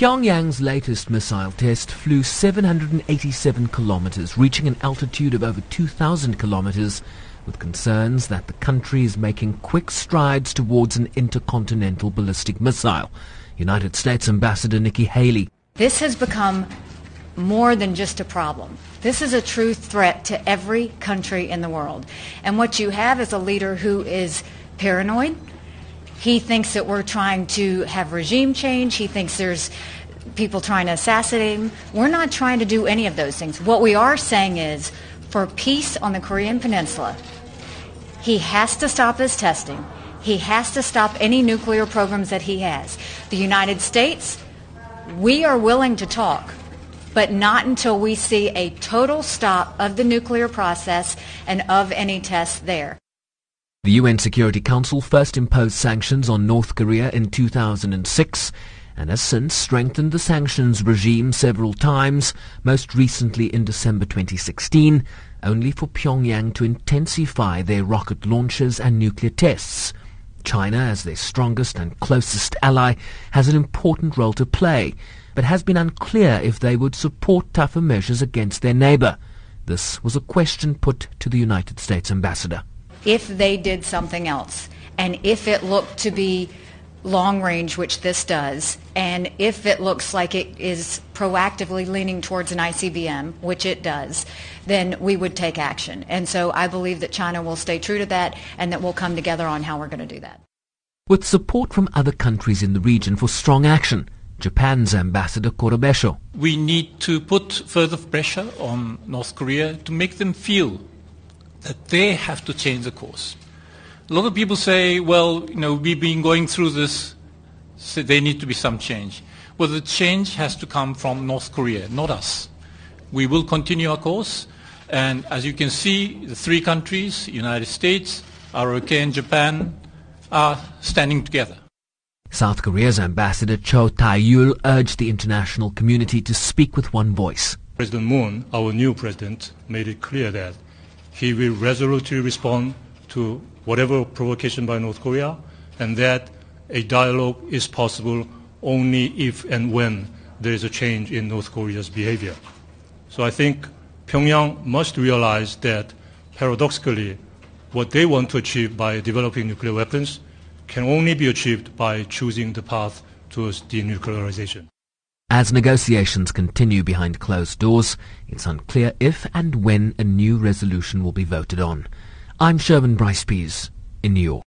Pyongyang's latest missile test flew 787 kilometers, reaching an altitude of over 2,000 kilometers, with concerns that the country is making quick strides towards an intercontinental ballistic missile. United States Ambassador Nikki Haley. This has become more than just a problem. This is a true threat to every country in the world. And what you have is a leader who is paranoid. He thinks that we're trying to have regime change. He thinks there's people trying to assassinate him. We're not trying to do any of those things. What we are saying is for peace on the Korean Peninsula, he has to stop his testing. He has to stop any nuclear programs that he has. The United States, we are willing to talk but not until we see a total stop of the nuclear process and of any tests there. The UN Security Council first imposed sanctions on North Korea in 2006 and has since strengthened the sanctions regime several times, most recently in December 2016, only for Pyongyang to intensify their rocket launches and nuclear tests. China, as their strongest and closest ally, has an important role to play, but has been unclear if they would support tougher measures against their neighbor. This was a question put to the United States ambassador. If they did something else, and if it looked to be long range, which this does, and if it looks like it is proactively leaning towards an ICBM, which it does, then we would take action. And so I believe that China will stay true to that and that we'll come together on how we're going to do that. With support from other countries in the region for strong action, Japan's ambassador Koro Bessho. We need to put further pressure on North Korea to make them feel that they have to change the course. A lot of people say, well, you know, we've been going through this, so there need to be some change. Well, the change has to come from North Korea, not us. We will continue our course, and as you can see, the three countries, United States, ROK, and Japan, are standing together. South Korea's ambassador Cho Tae-yul urged the international community to speak with one voice. President Moon, our new president, made it clear that he will resolutely respond to whatever provocation by North Korea, and that a dialogue is possible only if and when there is a change in North Korea's behavior. So I think Pyongyang must realize that paradoxically, what they want to achieve by developing nuclear weapons can only be achieved by choosing the path towards denuclearization. As negotiations continue behind closed doors, it's unclear if and when a new resolution will be voted on. I'm Sherwin Bryce Pease in New York.